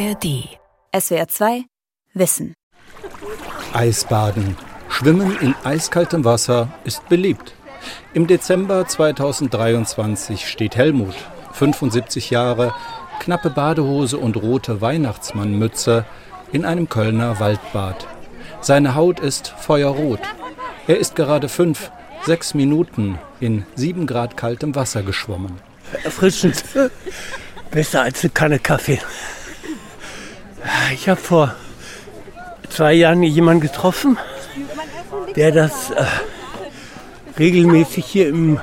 ARD. SWR 2 Wissen. Eisbaden. Schwimmen in eiskaltem Wasser ist beliebt. Im Dezember 2023 steht Helmut, 75 Jahre, knappe Badehose und rote Weihnachtsmannmütze in einem Kölner Waldbad. Seine Haut ist feuerrot. Er ist gerade fünf, sechs Minuten in sieben Grad kaltem Wasser geschwommen. Erfrischend. Besser als eine Kanne Kaffee. Ich habe vor zwei Jahren jemanden getroffen, der das äh, regelmäßig hier im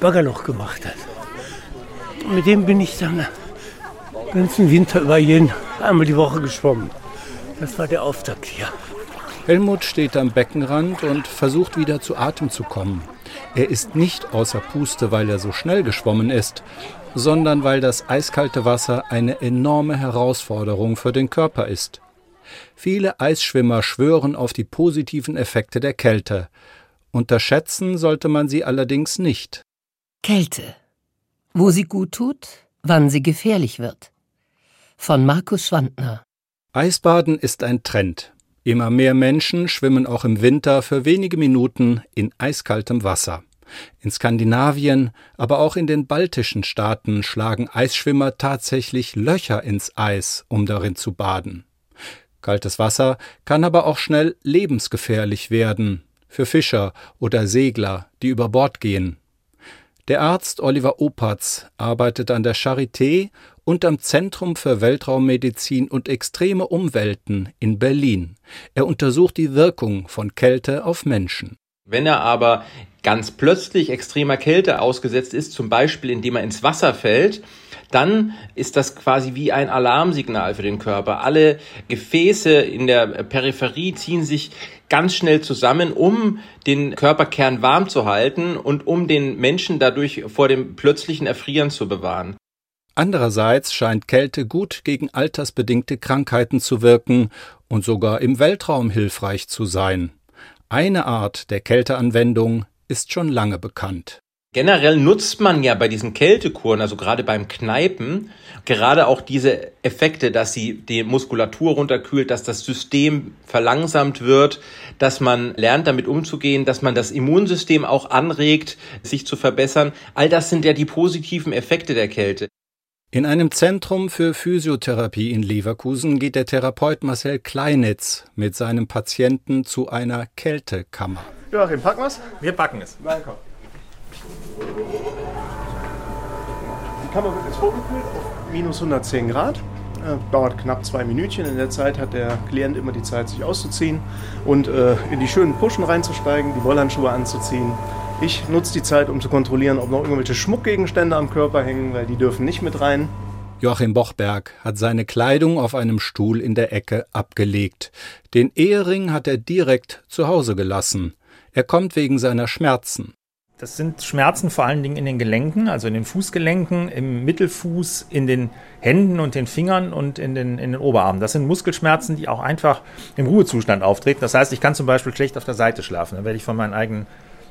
Baggerloch gemacht hat. Und mit dem bin ich dann den ganzen Winter über jeden einmal die Woche geschwommen. Das war der Auftakt hier. Helmut steht am Beckenrand und versucht wieder zu Atem zu kommen. Er ist nicht außer Puste, weil er so schnell geschwommen ist, sondern weil das eiskalte Wasser eine enorme Herausforderung für den Körper ist. Viele Eisschwimmer schwören auf die positiven Effekte der Kälte. Unterschätzen sollte man sie allerdings nicht. Kälte. Wo sie gut tut, wann sie gefährlich wird. Von Markus Schwandner. Eisbaden ist ein Trend. Immer mehr Menschen schwimmen auch im Winter für wenige Minuten in eiskaltem Wasser. In Skandinavien, aber auch in den baltischen Staaten schlagen Eisschwimmer tatsächlich Löcher ins Eis, um darin zu baden. Kaltes Wasser kann aber auch schnell lebensgefährlich werden für Fischer oder Segler, die über Bord gehen. Der Arzt Oliver Opatz arbeitet an der Charité und am Zentrum für Weltraummedizin und extreme Umwelten in Berlin. Er untersucht die Wirkung von Kälte auf Menschen. Wenn er aber ganz plötzlich extremer Kälte ausgesetzt ist, zum Beispiel indem er ins Wasser fällt, dann ist das quasi wie ein Alarmsignal für den Körper. Alle Gefäße in der Peripherie ziehen sich ganz schnell zusammen, um den Körperkern warm zu halten und um den Menschen dadurch vor dem plötzlichen Erfrieren zu bewahren. Andererseits scheint Kälte gut gegen altersbedingte Krankheiten zu wirken und sogar im Weltraum hilfreich zu sein. Eine Art der Kälteanwendung ist schon lange bekannt. Generell nutzt man ja bei diesen Kältekuren, also gerade beim Kneipen, gerade auch diese Effekte, dass sie die Muskulatur runterkühlt, dass das System verlangsamt wird, dass man lernt damit umzugehen, dass man das Immunsystem auch anregt, sich zu verbessern. All das sind ja die positiven Effekte der Kälte. In einem Zentrum für Physiotherapie in Leverkusen geht der Therapeut Marcel Kleinitz mit seinem Patienten zu einer Kältekammer. Joachim, packen wir's? Wir packen es. Danke. Die Kammer wird jetzt vorgekühlt auf minus 110 Grad. Äh, dauert knapp zwei Minütchen. In der Zeit hat der Klient immer die Zeit, sich auszuziehen und äh, in die schönen Puschen reinzusteigen, die Wollhandschuhe anzuziehen ich nutze die Zeit, um zu kontrollieren, ob noch irgendwelche Schmuckgegenstände am Körper hängen, weil die dürfen nicht mit rein. Joachim Bochberg hat seine Kleidung auf einem Stuhl in der Ecke abgelegt. Den Ehering hat er direkt zu Hause gelassen. Er kommt wegen seiner Schmerzen. Das sind Schmerzen vor allen Dingen in den Gelenken, also in den Fußgelenken, im Mittelfuß, in den Händen und den Fingern und in den, in den Oberarmen. Das sind Muskelschmerzen, die auch einfach im Ruhezustand auftreten. Das heißt, ich kann zum Beispiel schlecht auf der Seite schlafen. Dann werde ich von meinen eigenen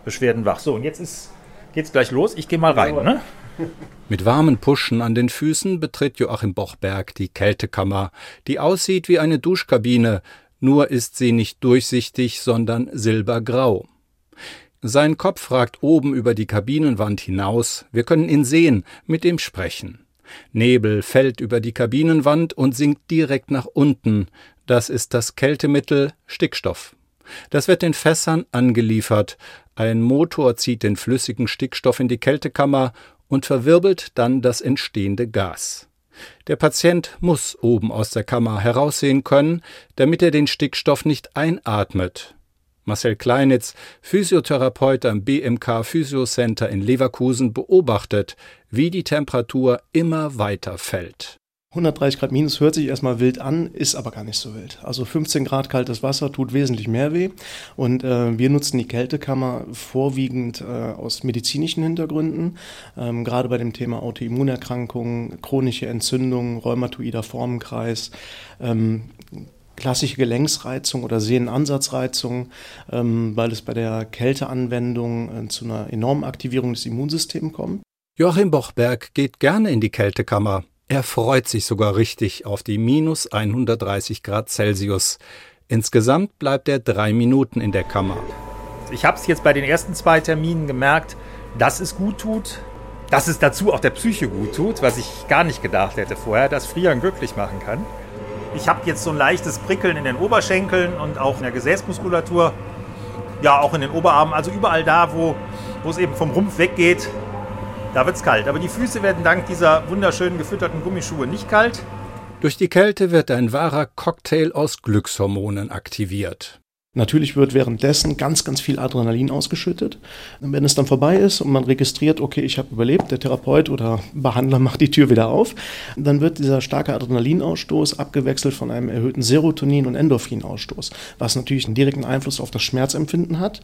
Beschwerden wach. So, und jetzt ist, geht's gleich los. Ich gehe mal rein. Ne? Mit warmen Puschen an den Füßen betritt Joachim Bochberg die Kältekammer, die aussieht wie eine Duschkabine, nur ist sie nicht durchsichtig, sondern silbergrau. Sein Kopf ragt oben über die Kabinenwand hinaus, wir können ihn sehen, mit ihm sprechen. Nebel fällt über die Kabinenwand und sinkt direkt nach unten, das ist das Kältemittel Stickstoff. Das wird in Fässern angeliefert. Ein Motor zieht den flüssigen Stickstoff in die Kältekammer und verwirbelt dann das entstehende Gas. Der Patient muss oben aus der Kammer heraussehen können, damit er den Stickstoff nicht einatmet. Marcel Kleinitz, Physiotherapeut am BMK Physiocenter in Leverkusen, beobachtet, wie die Temperatur immer weiter fällt. 130 Grad minus hört sich erstmal wild an, ist aber gar nicht so wild. Also 15 Grad kaltes Wasser tut wesentlich mehr weh. Und äh, wir nutzen die Kältekammer vorwiegend äh, aus medizinischen Hintergründen. Ähm, gerade bei dem Thema Autoimmunerkrankungen, chronische Entzündungen, rheumatoider Formenkreis, ähm, klassische Gelenksreizung oder Sehnenansatzreizung, ähm, weil es bei der Kälteanwendung äh, zu einer enormen Aktivierung des Immunsystems kommt. Joachim Bochberg geht gerne in die Kältekammer. Er freut sich sogar richtig auf die minus 130 Grad Celsius. Insgesamt bleibt er drei Minuten in der Kammer. Ich habe es jetzt bei den ersten zwei Terminen gemerkt, dass es gut tut, dass es dazu auch der Psyche gut tut, was ich gar nicht gedacht hätte vorher, dass Frieren glücklich machen kann. Ich habe jetzt so ein leichtes Prickeln in den Oberschenkeln und auch in der Gesäßmuskulatur, ja auch in den Oberarmen, also überall da, wo, wo es eben vom Rumpf weggeht, da wird es kalt. Aber die Füße werden dank dieser wunderschönen gefütterten Gummischuhe nicht kalt. Durch die Kälte wird ein wahrer Cocktail aus Glückshormonen aktiviert. Natürlich wird währenddessen ganz, ganz viel Adrenalin ausgeschüttet. Wenn es dann vorbei ist und man registriert, okay, ich habe überlebt, der Therapeut oder Behandler macht die Tür wieder auf, dann wird dieser starke Adrenalinausstoß abgewechselt von einem erhöhten Serotonin- und Endorphinausstoß, was natürlich einen direkten Einfluss auf das Schmerzempfinden hat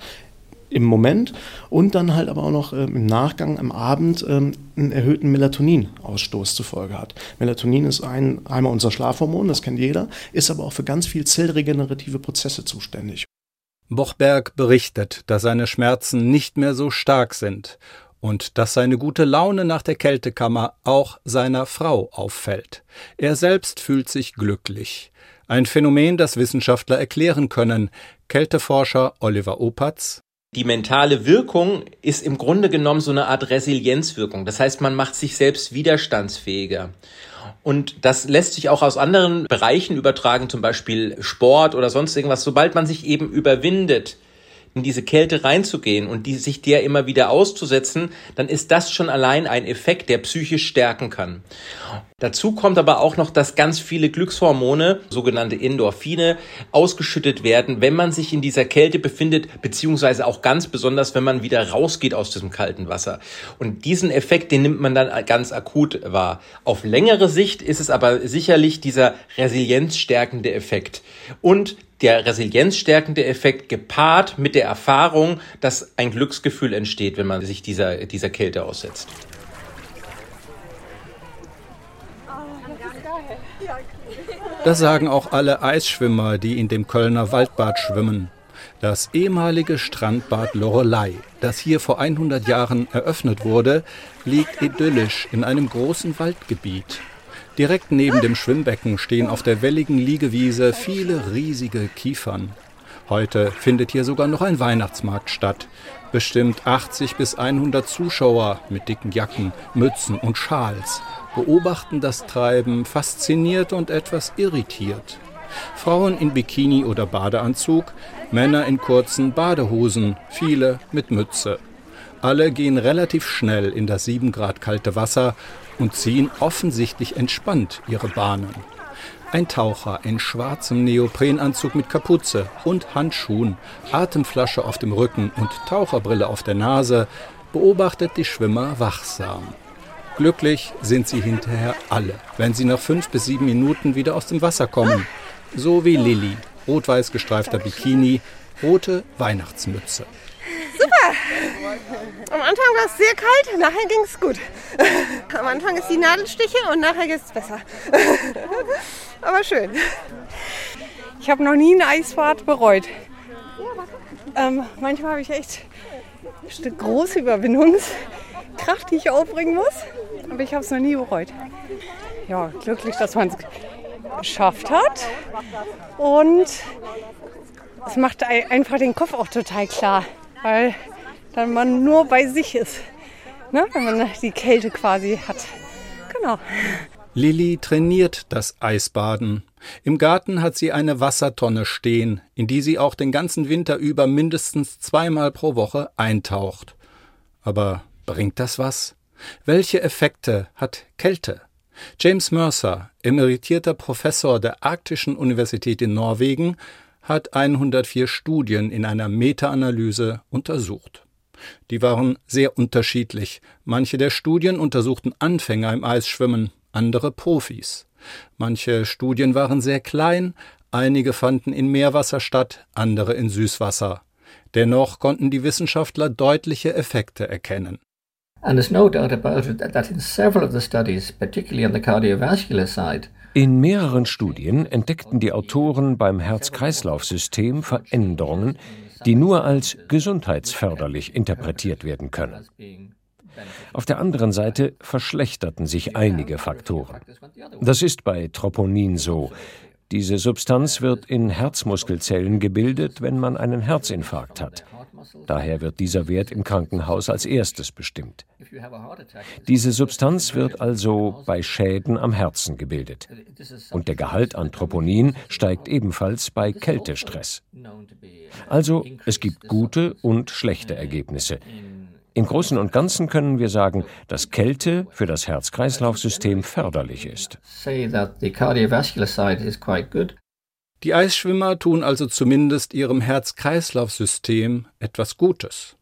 im Moment und dann halt aber auch noch ähm, im Nachgang am Abend ähm, einen erhöhten Melatoninausstoß zur Folge hat. Melatonin ist ein, einmal unser Schlafhormon, das kennt jeder, ist aber auch für ganz viel zellregenerative Prozesse zuständig. Bochberg berichtet, dass seine Schmerzen nicht mehr so stark sind und dass seine gute Laune nach der Kältekammer auch seiner Frau auffällt. Er selbst fühlt sich glücklich. Ein Phänomen, das Wissenschaftler erklären können. Kälteforscher Oliver Opatz die mentale Wirkung ist im Grunde genommen so eine Art Resilienzwirkung. Das heißt, man macht sich selbst widerstandsfähiger. Und das lässt sich auch aus anderen Bereichen übertragen, zum Beispiel Sport oder sonst irgendwas. Sobald man sich eben überwindet, in diese Kälte reinzugehen und die, sich der immer wieder auszusetzen, dann ist das schon allein ein Effekt, der psychisch stärken kann. Dazu kommt aber auch noch, dass ganz viele Glückshormone, sogenannte Endorphine, ausgeschüttet werden, wenn man sich in dieser Kälte befindet, beziehungsweise auch ganz besonders, wenn man wieder rausgeht aus diesem kalten Wasser. Und diesen Effekt, den nimmt man dann ganz akut wahr. Auf längere Sicht ist es aber sicherlich dieser resilienzstärkende Effekt. Und der resilienzstärkende Effekt gepaart mit der Erfahrung, dass ein Glücksgefühl entsteht, wenn man sich dieser, dieser Kälte aussetzt. Das sagen auch alle Eisschwimmer, die in dem Kölner Waldbad schwimmen. Das ehemalige Strandbad Lorelei, das hier vor 100 Jahren eröffnet wurde, liegt idyllisch in einem großen Waldgebiet. Direkt neben dem Schwimmbecken stehen auf der welligen Liegewiese viele riesige Kiefern. Heute findet hier sogar noch ein Weihnachtsmarkt statt. Bestimmt 80 bis 100 Zuschauer mit dicken Jacken, Mützen und Schals beobachten das Treiben fasziniert und etwas irritiert. Frauen in Bikini oder Badeanzug, Männer in kurzen Badehosen, viele mit Mütze. Alle gehen relativ schnell in das 7 Grad kalte Wasser und ziehen offensichtlich entspannt ihre Bahnen. Ein Taucher in schwarzem Neoprenanzug mit Kapuze und Handschuhen, Atemflasche auf dem Rücken und Taucherbrille auf der Nase beobachtet die Schwimmer wachsam. Glücklich sind sie hinterher alle, wenn sie nach fünf bis sieben Minuten wieder aus dem Wasser kommen. So wie Lilly, rot-weiß gestreifter Bikini, rote Weihnachtsmütze. Super! Am Anfang war es sehr kalt, nachher ging es gut. Am Anfang ist die Nadelstiche und nachher geht es besser. Aber schön. Ich habe noch nie eine Eisfahrt bereut. Ähm, manchmal habe ich echt eine große Überwindungskraft, die ich aufbringen muss. Aber ich habe es noch nie bereut. Ja, glücklich, dass man es geschafft hat. Und es macht einfach den Kopf auch total klar weil dann man nur bei sich ist, ne? wenn man die Kälte quasi hat. Genau. Lilly trainiert das Eisbaden. Im Garten hat sie eine Wassertonne stehen, in die sie auch den ganzen Winter über mindestens zweimal pro Woche eintaucht. Aber bringt das was? Welche Effekte hat Kälte? James Mercer, emeritierter Professor der Arktischen Universität in Norwegen, hat 104 Studien in einer Meta-Analyse untersucht. Die waren sehr unterschiedlich. Manche der Studien untersuchten Anfänger im Eisschwimmen, andere Profis. Manche Studien waren sehr klein, einige fanden in Meerwasser statt, andere in Süßwasser. Dennoch konnten die Wissenschaftler deutliche Effekte erkennen. And there's no doubt about it that in several of the studies, particularly on the cardiovascular side, in mehreren Studien entdeckten die Autoren beim Herz-Kreislauf-System Veränderungen, die nur als gesundheitsförderlich interpretiert werden können. Auf der anderen Seite verschlechterten sich einige Faktoren. Das ist bei Troponin so. Diese Substanz wird in Herzmuskelzellen gebildet, wenn man einen Herzinfarkt hat. Daher wird dieser Wert im Krankenhaus als erstes bestimmt. Diese Substanz wird also bei Schäden am Herzen gebildet. Und der Gehalt an Troponin steigt ebenfalls bei Kältestress. Also es gibt gute und schlechte Ergebnisse. Im Großen und Ganzen können wir sagen, dass Kälte für das Herz-Kreislauf-System förderlich ist. Die Eisschwimmer tun also zumindest ihrem Herz-Kreislauf-System etwas Gutes.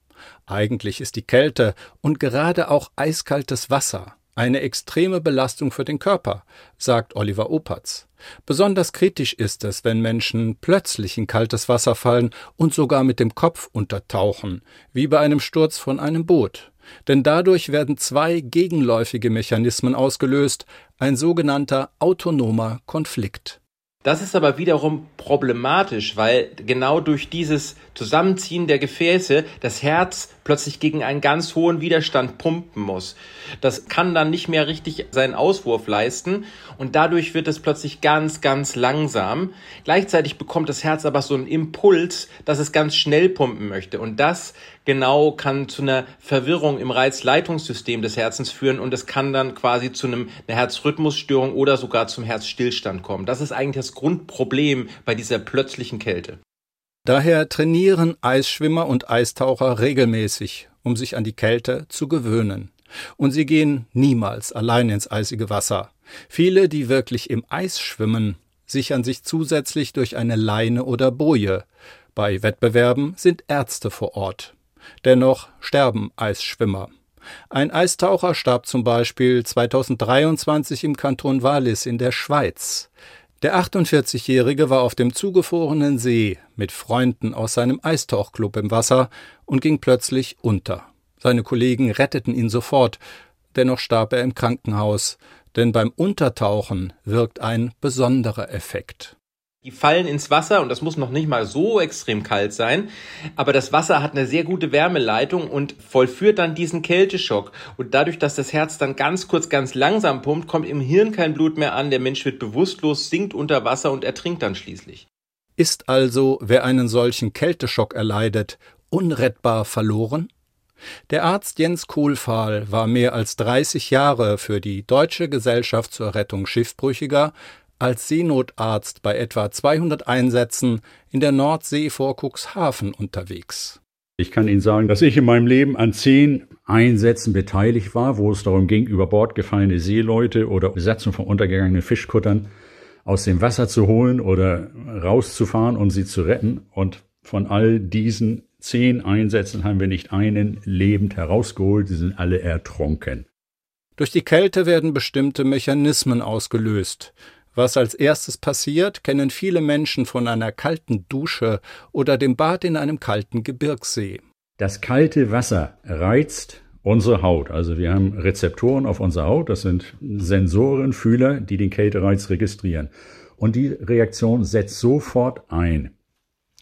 Eigentlich ist die Kälte und gerade auch eiskaltes Wasser eine extreme Belastung für den Körper, sagt Oliver Opatz. Besonders kritisch ist es, wenn Menschen plötzlich in kaltes Wasser fallen und sogar mit dem Kopf untertauchen, wie bei einem Sturz von einem Boot. Denn dadurch werden zwei gegenläufige Mechanismen ausgelöst, ein sogenannter autonomer Konflikt. Das ist aber wiederum problematisch, weil genau durch dieses Zusammenziehen der Gefäße das Herz plötzlich gegen einen ganz hohen Widerstand pumpen muss. Das kann dann nicht mehr richtig seinen Auswurf leisten und dadurch wird es plötzlich ganz, ganz langsam. Gleichzeitig bekommt das Herz aber so einen Impuls, dass es ganz schnell pumpen möchte und das genau kann zu einer Verwirrung im Reizleitungssystem des Herzens führen und es kann dann quasi zu einem, einer Herzrhythmusstörung oder sogar zum Herzstillstand kommen. Das ist eigentlich das Grundproblem bei dieser plötzlichen Kälte. Daher trainieren Eisschwimmer und Eistaucher regelmäßig, um sich an die Kälte zu gewöhnen. Und sie gehen niemals allein ins eisige Wasser. Viele, die wirklich im Eis schwimmen, sichern sich zusätzlich durch eine Leine oder Boje. Bei Wettbewerben sind Ärzte vor Ort. Dennoch sterben Eisschwimmer. Ein Eistaucher starb zum Beispiel 2023 im Kanton Wallis in der Schweiz. Der 48-Jährige war auf dem zugefrorenen See mit Freunden aus seinem Eistauchclub im Wasser und ging plötzlich unter. Seine Kollegen retteten ihn sofort, dennoch starb er im Krankenhaus, denn beim Untertauchen wirkt ein besonderer Effekt. Die fallen ins Wasser und das muss noch nicht mal so extrem kalt sein, aber das Wasser hat eine sehr gute Wärmeleitung und vollführt dann diesen Kälteschock. Und dadurch, dass das Herz dann ganz kurz, ganz langsam pumpt, kommt im Hirn kein Blut mehr an, der Mensch wird bewusstlos, sinkt unter Wasser und ertrinkt dann schließlich. Ist also, wer einen solchen Kälteschock erleidet, unrettbar verloren? Der Arzt Jens Kohlfahl war mehr als 30 Jahre für die Deutsche Gesellschaft zur Rettung Schiffbrüchiger als Seenotarzt bei etwa 200 Einsätzen in der Nordsee vor Cuxhaven unterwegs. Ich kann Ihnen sagen, dass ich in meinem Leben an zehn Einsätzen beteiligt war, wo es darum ging, über Bord gefallene Seeleute oder Besatzung von untergegangenen Fischkuttern aus dem Wasser zu holen oder rauszufahren und sie zu retten. Und von all diesen zehn Einsätzen haben wir nicht einen lebend herausgeholt, sie sind alle ertrunken. Durch die Kälte werden bestimmte Mechanismen ausgelöst. Was als erstes passiert, kennen viele Menschen von einer kalten Dusche oder dem Bad in einem kalten Gebirgssee. Das kalte Wasser reizt unsere Haut. Also wir haben Rezeptoren auf unserer Haut, das sind Sensoren, Fühler, die den Kältereiz registrieren. Und die Reaktion setzt sofort ein.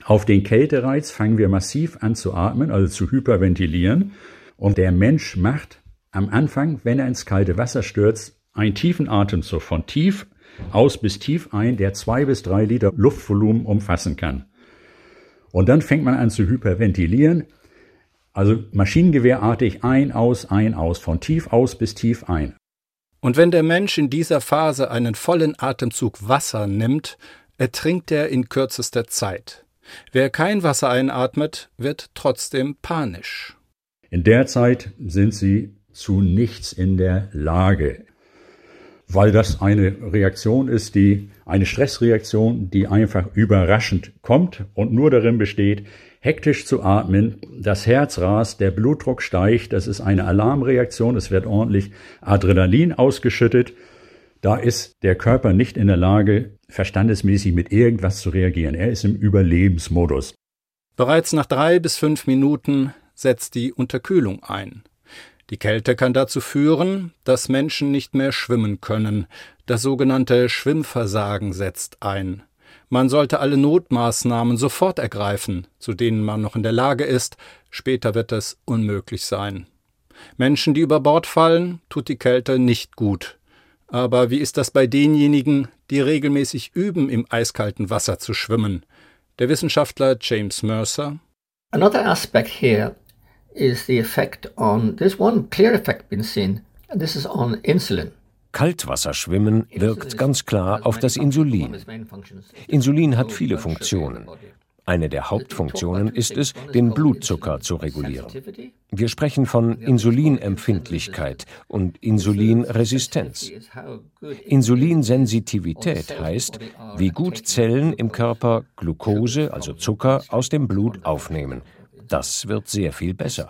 Auf den Kältereiz fangen wir massiv an zu atmen, also zu hyperventilieren. Und der Mensch macht am Anfang, wenn er ins kalte Wasser stürzt, einen tiefen Atemzug von tief aus bis tief ein, der zwei bis drei Liter Luftvolumen umfassen kann. Und dann fängt man an zu hyperventilieren, also maschinengewehrartig ein, aus, ein, aus, von tief aus bis tief ein. Und wenn der Mensch in dieser Phase einen vollen Atemzug Wasser nimmt, ertrinkt er in kürzester Zeit. Wer kein Wasser einatmet, wird trotzdem panisch. In der Zeit sind sie zu nichts in der Lage weil das eine Reaktion ist, die eine Stressreaktion, die einfach überraschend kommt und nur darin besteht, hektisch zu atmen, das Herz rast, der Blutdruck steigt, das ist eine Alarmreaktion, es wird ordentlich Adrenalin ausgeschüttet. Da ist der Körper nicht in der Lage, verstandesmäßig mit irgendwas zu reagieren. Er ist im Überlebensmodus. Bereits nach drei bis fünf Minuten setzt die Unterkühlung ein. Die Kälte kann dazu führen, dass Menschen nicht mehr schwimmen können. Das sogenannte Schwimmversagen setzt ein. Man sollte alle Notmaßnahmen sofort ergreifen, zu denen man noch in der Lage ist, später wird es unmöglich sein. Menschen, die über Bord fallen, tut die Kälte nicht gut. Aber wie ist das bei denjenigen, die regelmäßig üben, im eiskalten Wasser zu schwimmen? Der Wissenschaftler James Mercer. Another aspect here is the effect on, there's one clear effect been seen, and this is on insulin. Kaltwasserschwimmen wirkt ganz klar auf das Insulin. Insulin hat viele Funktionen. Eine der Hauptfunktionen ist es, den Blutzucker zu regulieren. Wir sprechen von Insulinempfindlichkeit und Insulinresistenz. Insulinsensitivität heißt, wie gut Zellen im Körper Glucose, also Zucker, aus dem Blut aufnehmen. Das wird sehr viel besser.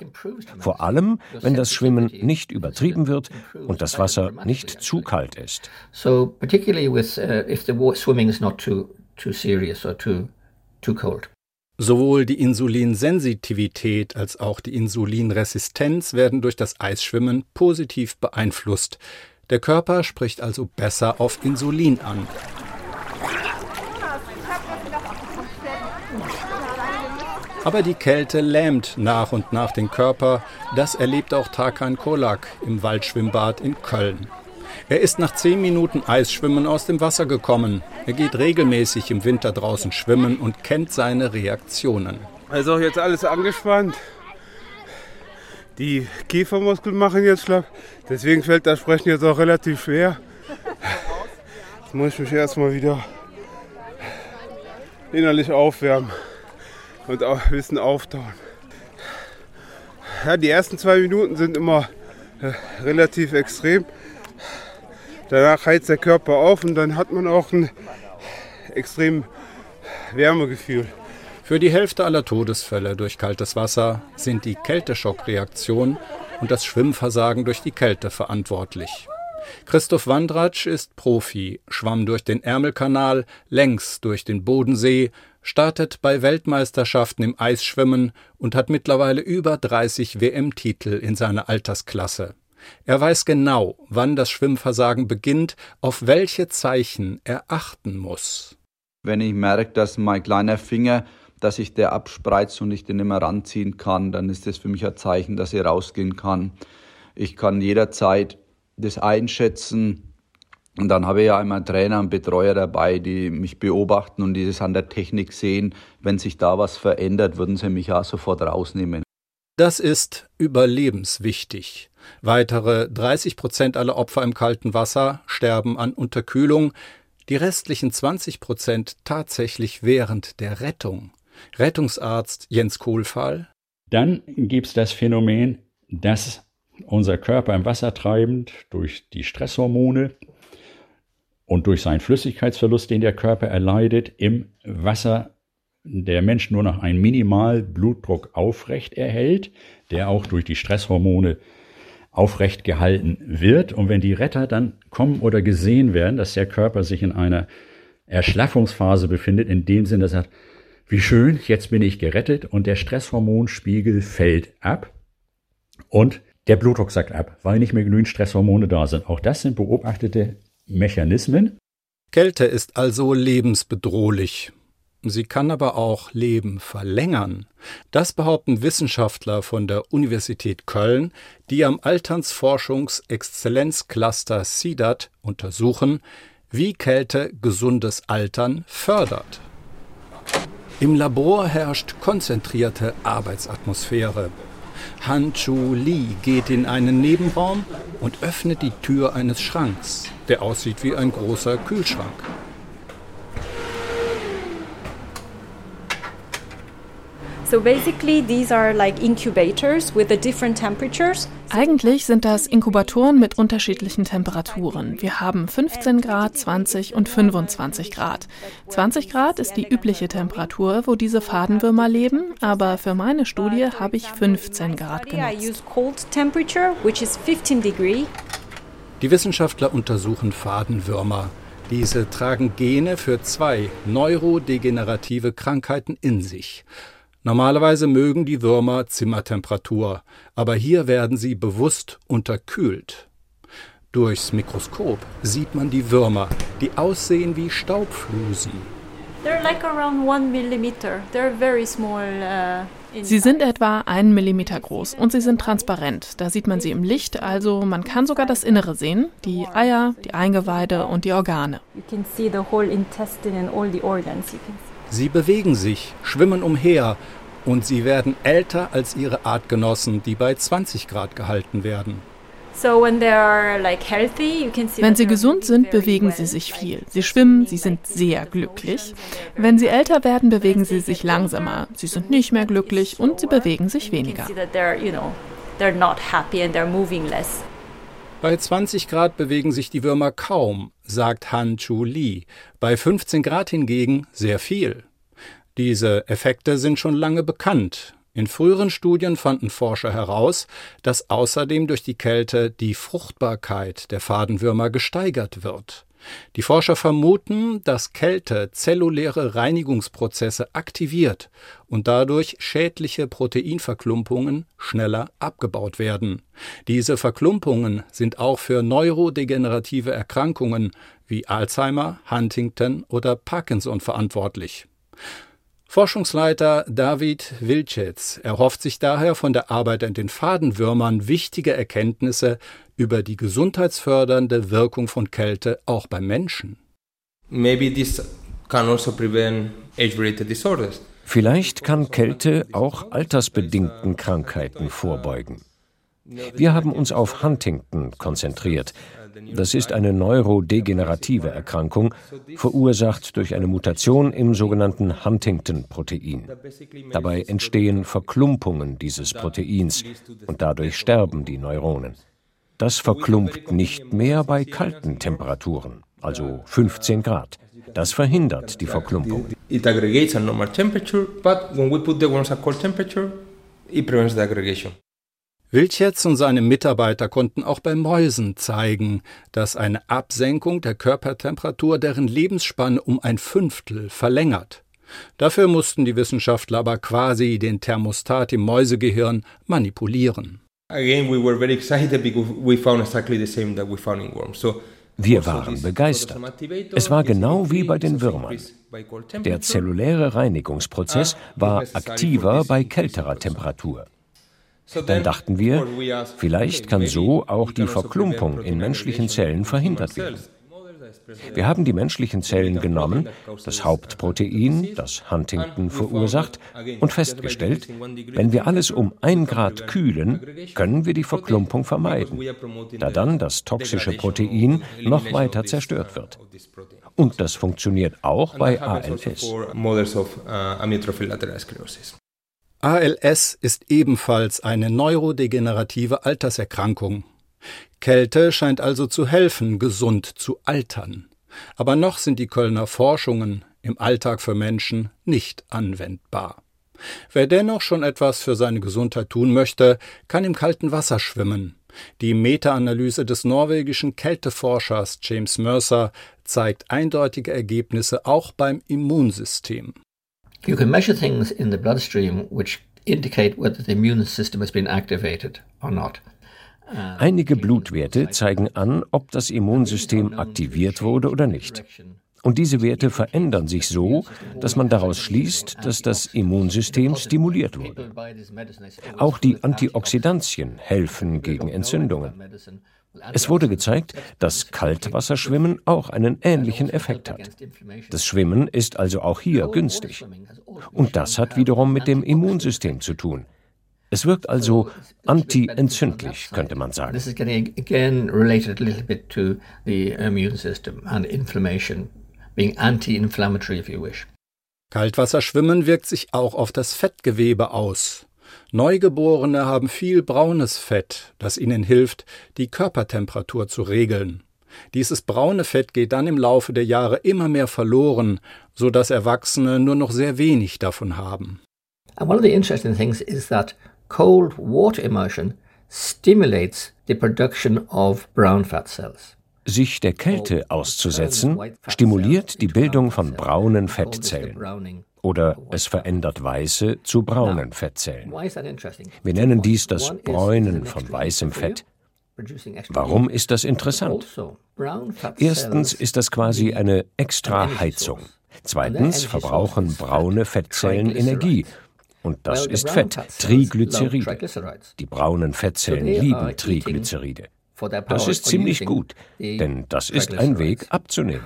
Vor allem, wenn das Schwimmen nicht übertrieben wird und das Wasser nicht zu kalt ist. So particularly with uh, if the swimming is not too too serious or too too cold. Sowohl die Insulinsensitivität als auch die Insulinresistenz werden durch das Eisschwimmen positiv beeinflusst. Der Körper spricht also besser auf Insulin an. Aber die Kälte lähmt nach und nach den Körper. Das erlebt auch Tarkan Kolak im Waldschwimmbad in Köln. Er ist nach zehn Minuten Eisschwimmen aus dem Wasser gekommen. Er geht regelmäßig im Winter draußen schwimmen und kennt seine Reaktionen. Also jetzt alles angespannt. Die Kiefermuskeln machen jetzt schlapp. Deswegen fällt das Sprechen jetzt auch relativ schwer. Jetzt muss ich mich erstmal wieder innerlich aufwärmen und auch ein bisschen auftauen. Ja, die ersten zwei Minuten sind immer äh, relativ extrem. Danach heizt der Körper auf und dann hat man auch ein extrem Wärmegefühl. Für die Hälfte aller Todesfälle durch kaltes Wasser sind die Kälteschockreaktion und das Schwimmversagen durch die Kälte verantwortlich. Christoph Wandratsch ist Profi, schwamm durch den Ärmelkanal, längs durch den Bodensee, startet bei Weltmeisterschaften im Eisschwimmen und hat mittlerweile über 30 WM-Titel in seiner Altersklasse. Er weiß genau, wann das Schwimmversagen beginnt, auf welche Zeichen er achten muss. Wenn ich merke, dass mein kleiner Finger, dass sich der abspreizt und ich den mehr ranziehen kann, dann ist das für mich ein Zeichen, dass ich rausgehen kann. Ich kann jederzeit das einschätzen, und dann habe ich ja immer einen Trainer und Betreuer dabei, die mich beobachten und die das an der Technik sehen. Wenn sich da was verändert, würden sie mich auch sofort rausnehmen. Das ist überlebenswichtig. Weitere 30 Prozent aller Opfer im kalten Wasser sterben an Unterkühlung, die restlichen 20 Prozent tatsächlich während der Rettung. Rettungsarzt Jens Kohlfall. Dann gibt es das Phänomen, dass unser Körper im Wasser treibend durch die Stresshormone und durch seinen Flüssigkeitsverlust, den der Körper erleidet, im Wasser der Mensch nur noch einen Minimalblutdruck aufrecht erhält, der auch durch die Stresshormone aufrecht gehalten wird. Und wenn die Retter dann kommen oder gesehen werden, dass der Körper sich in einer Erschlaffungsphase befindet, in dem Sinne, dass er sagt, wie schön, jetzt bin ich gerettet und der Stresshormonspiegel fällt ab und der Blutdruck sagt ab, weil nicht mehr genügend Stresshormone da sind. Auch das sind beobachtete Mechanismen. Kälte ist also lebensbedrohlich. Sie kann aber auch Leben verlängern. Das behaupten Wissenschaftler von der Universität Köln, die am Alternsforschungsexzellenzcluster CIDAT untersuchen, wie Kälte gesundes Altern fördert. Im Labor herrscht konzentrierte Arbeitsatmosphäre. Han Chu Li geht in einen Nebenraum und öffnet die Tür eines Schranks, der aussieht wie ein großer Kühlschrank. So basically these are like incubators with the different temperatures. Eigentlich sind das Inkubatoren mit unterschiedlichen Temperaturen. Wir haben 15 Grad, 20 und 25 Grad. 20 Grad ist die übliche Temperatur, wo diese Fadenwürmer leben, aber für meine Studie habe ich 15 Grad genutzt. Die Wissenschaftler untersuchen Fadenwürmer. Diese tragen Gene für zwei neurodegenerative Krankheiten in sich. Normalerweise mögen die Würmer Zimmertemperatur, aber hier werden sie bewusst unterkühlt. Durchs Mikroskop sieht man die Würmer, die aussehen wie Staubflusen. They're like around one millimeter. They're very small uh, Sie sind etwa einen Millimeter groß und sie sind transparent. Da sieht man sie im Licht, also man kann sogar das Innere sehen, die Eier, die Eingeweide und die Organe. Sie bewegen sich, schwimmen umher und sie werden älter als ihre Artgenossen, die bei 20 Grad gehalten werden. Wenn sie gesund sind, bewegen sie sich viel. Sie schwimmen, sie sind sehr glücklich. Wenn sie älter werden, bewegen sie sich langsamer. Sie sind nicht mehr glücklich und sie bewegen sich weniger. Bei 20 Grad bewegen sich die Würmer kaum, sagt Han Chu Lee. Bei 15 Grad hingegen sehr viel. Diese Effekte sind schon lange bekannt. In früheren Studien fanden Forscher heraus, dass außerdem durch die Kälte die Fruchtbarkeit der Fadenwürmer gesteigert wird. Die Forscher vermuten, dass Kälte zelluläre Reinigungsprozesse aktiviert und dadurch schädliche Proteinverklumpungen schneller abgebaut werden. Diese Verklumpungen sind auch für neurodegenerative Erkrankungen wie Alzheimer, Huntington oder Parkinson verantwortlich. Forschungsleiter David Wilczec erhofft sich daher von der Arbeit an den Fadenwürmern wichtige Erkenntnisse über die gesundheitsfördernde Wirkung von Kälte auch beim Menschen. Also Vielleicht kann Kälte auch altersbedingten Krankheiten vorbeugen. Wir haben uns auf Huntington konzentriert, das ist eine neurodegenerative Erkrankung, verursacht durch eine Mutation im sogenannten Huntington-Protein. Dabei entstehen Verklumpungen dieses Proteins und dadurch sterben die Neuronen. Das verklumpt nicht mehr bei kalten Temperaturen, also 15 Grad. Das verhindert die Verklumpung. It aggregates at normal temperature, but when we put the worms at cold temperature, it prevents the aggregation. Wilchetz und seine Mitarbeiter konnten auch bei Mäusen zeigen, dass eine Absenkung der Körpertemperatur deren Lebensspanne um ein Fünftel verlängert. Dafür mussten die Wissenschaftler aber quasi den Thermostat im Mäusegehirn manipulieren. Wir waren begeistert. Es war genau wie bei den Würmern. Der zelluläre Reinigungsprozess war aktiver bei kälterer Temperatur. Dann dachten wir, vielleicht kann so auch die Verklumpung in menschlichen Zellen verhindert werden. Wir haben die menschlichen Zellen genommen, das Hauptprotein, das Huntington verursacht, und festgestellt, wenn wir alles um ein Grad kühlen, können wir die Verklumpung vermeiden, da dann das toxische Protein noch weiter zerstört wird. Und das funktioniert auch bei ALS. ALS ist ebenfalls eine neurodegenerative Alterserkrankung. Kälte scheint also zu helfen, gesund zu altern. Aber noch sind die Kölner Forschungen im Alltag für Menschen nicht anwendbar. Wer dennoch schon etwas für seine Gesundheit tun möchte, kann im kalten Wasser schwimmen. Die Meta-Analyse des norwegischen Kälteforschers James Mercer zeigt eindeutige Ergebnisse auch beim Immunsystem. You can measure things in the bloodstream which indicate whether the immune system has been activated or not. Einige Blutwerte zeigen an, ob das Immunsystem aktiviert wurde oder nicht. Und diese Werte verändern sich so, dass man daraus schließt, dass das Immunsystem stimuliert wurde. Auch die Antioxidantien helfen gegen Entzündungen. Es wurde gezeigt, dass Kaltwasserschwimmen auch einen ähnlichen Effekt hat. Das Schwimmen ist also auch hier günstig. Und das hat wiederum mit dem Immunsystem zu tun. Es wirkt also anti-entzündlich, könnte man sagen. This is getting again related a little bit to the immune system and inflammation, being anti-inflammatory if you wish. Kaltwasserschwimmen wirkt sich auch auf das Fettgewebe aus. Neugeborene haben viel braunes Fett, das ihnen hilft, die Körpertemperatur zu regeln. Dieses braune Fett geht dann im Laufe der Jahre immer mehr verloren, so dass Erwachsene nur noch sehr wenig davon haben. And one of the interesting things is that cold water immersion stimulates the production of brown fat cells. Sich der Kälte auszusetzen, stimuliert die Bildung von braunen Fettzellen oder es verändert weiße zu braunen Fettzellen. Wir nennen dies das Bräunen von weißem Fett. Warum ist das interessant? Erstens ist das quasi eine Extraheizung. Zweitens verbrauchen braune Fettzellen Energie. Und das ist Fett, Triglyceride. Die braunen Fettzellen lieben Triglyceride. Das ist ziemlich gut, denn das ist ein Weg abzunehmen.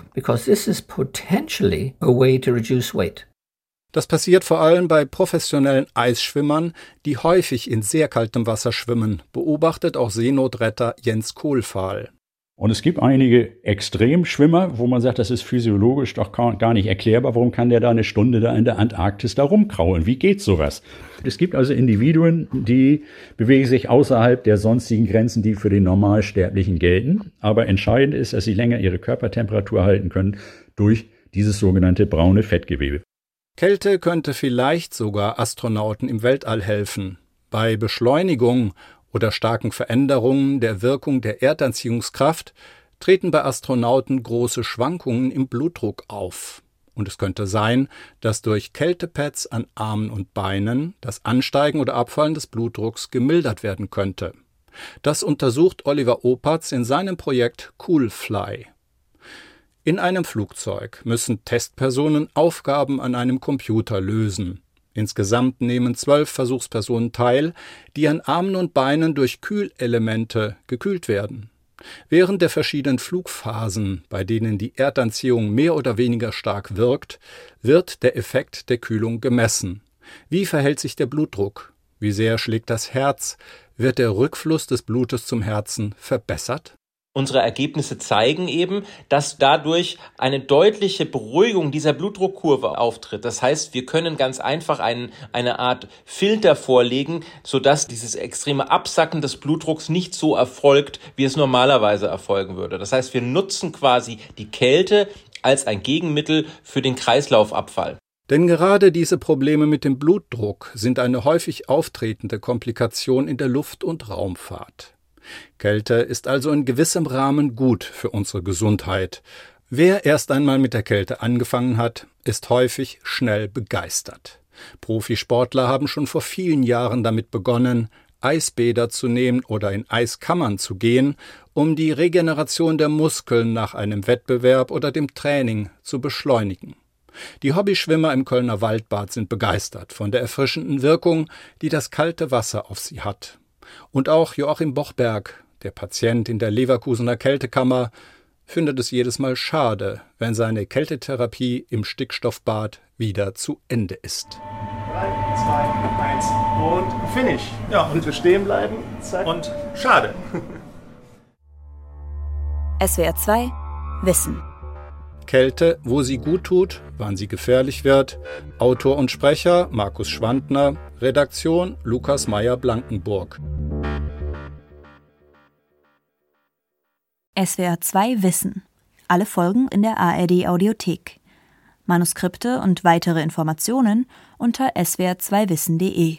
Das passiert vor allem bei professionellen Eisschwimmern, die häufig in sehr kaltem Wasser schwimmen, beobachtet auch Seenotretter Jens Kohlfahl. Und es gibt einige Extremschwimmer, wo man sagt, das ist physiologisch doch gar nicht erklärbar. Warum kann der da eine Stunde da in der Antarktis da rumkraulen? Wie geht sowas? Es gibt also Individuen, die bewegen sich außerhalb der sonstigen Grenzen, die für den Normalsterblichen gelten. Aber entscheidend ist, dass sie länger ihre Körpertemperatur halten können durch dieses sogenannte braune Fettgewebe. Kälte könnte vielleicht sogar Astronauten im Weltall helfen. Bei Beschleunigung oder starken Veränderungen der Wirkung der Erdanziehungskraft treten bei Astronauten große Schwankungen im Blutdruck auf. Und es könnte sein, dass durch Kältepads an Armen und Beinen das Ansteigen oder Abfallen des Blutdrucks gemildert werden könnte. Das untersucht Oliver Opatz in seinem Projekt Coolfly. In einem Flugzeug müssen Testpersonen Aufgaben an einem Computer lösen. Insgesamt nehmen zwölf Versuchspersonen teil, die an Armen und Beinen durch Kühlelemente gekühlt werden. Während der verschiedenen Flugphasen, bei denen die Erdanziehung mehr oder weniger stark wirkt, wird der Effekt der Kühlung gemessen. Wie verhält sich der Blutdruck? Wie sehr schlägt das Herz? Wird der Rückfluss des Blutes zum Herzen verbessert? Unsere Ergebnisse zeigen eben, dass dadurch eine deutliche Beruhigung dieser Blutdruckkurve auftritt. Das heißt, wir können ganz einfach einen, eine Art Filter vorlegen, sodass dieses extreme Absacken des Blutdrucks nicht so erfolgt, wie es normalerweise erfolgen würde. Das heißt, wir nutzen quasi die Kälte als ein Gegenmittel für den Kreislaufabfall. Denn gerade diese Probleme mit dem Blutdruck sind eine häufig auftretende Komplikation in der Luft- und Raumfahrt. Kälte ist also in gewissem Rahmen gut für unsere Gesundheit. Wer erst einmal mit der Kälte angefangen hat, ist häufig schnell begeistert. Profisportler haben schon vor vielen Jahren damit begonnen, Eisbäder zu nehmen oder in Eiskammern zu gehen, um die Regeneration der Muskeln nach einem Wettbewerb oder dem Training zu beschleunigen. Die Hobbyschwimmer im Kölner Waldbad sind begeistert von der erfrischenden Wirkung, die das kalte Wasser auf sie hat. Und auch Joachim Bochberg, der Patient in der Leverkusener Kältekammer, findet es jedes Mal schade, wenn seine Kältetherapie im Stickstoffbad wieder zu Ende ist. 3, 2, 1 und Finish. Ja, und wir stehen bleiben. Zack. Und schade. SWR 2 Wissen. Kälte, wo sie gut tut, wann sie gefährlich wird. Autor und Sprecher Markus Schwandner, Redaktion Lukas Meyer-Blankenburg. SWR 2 Wissen. Alle Folgen in der ARD Audiothek. Manuskripte und weitere Informationen unter swr2wissen.de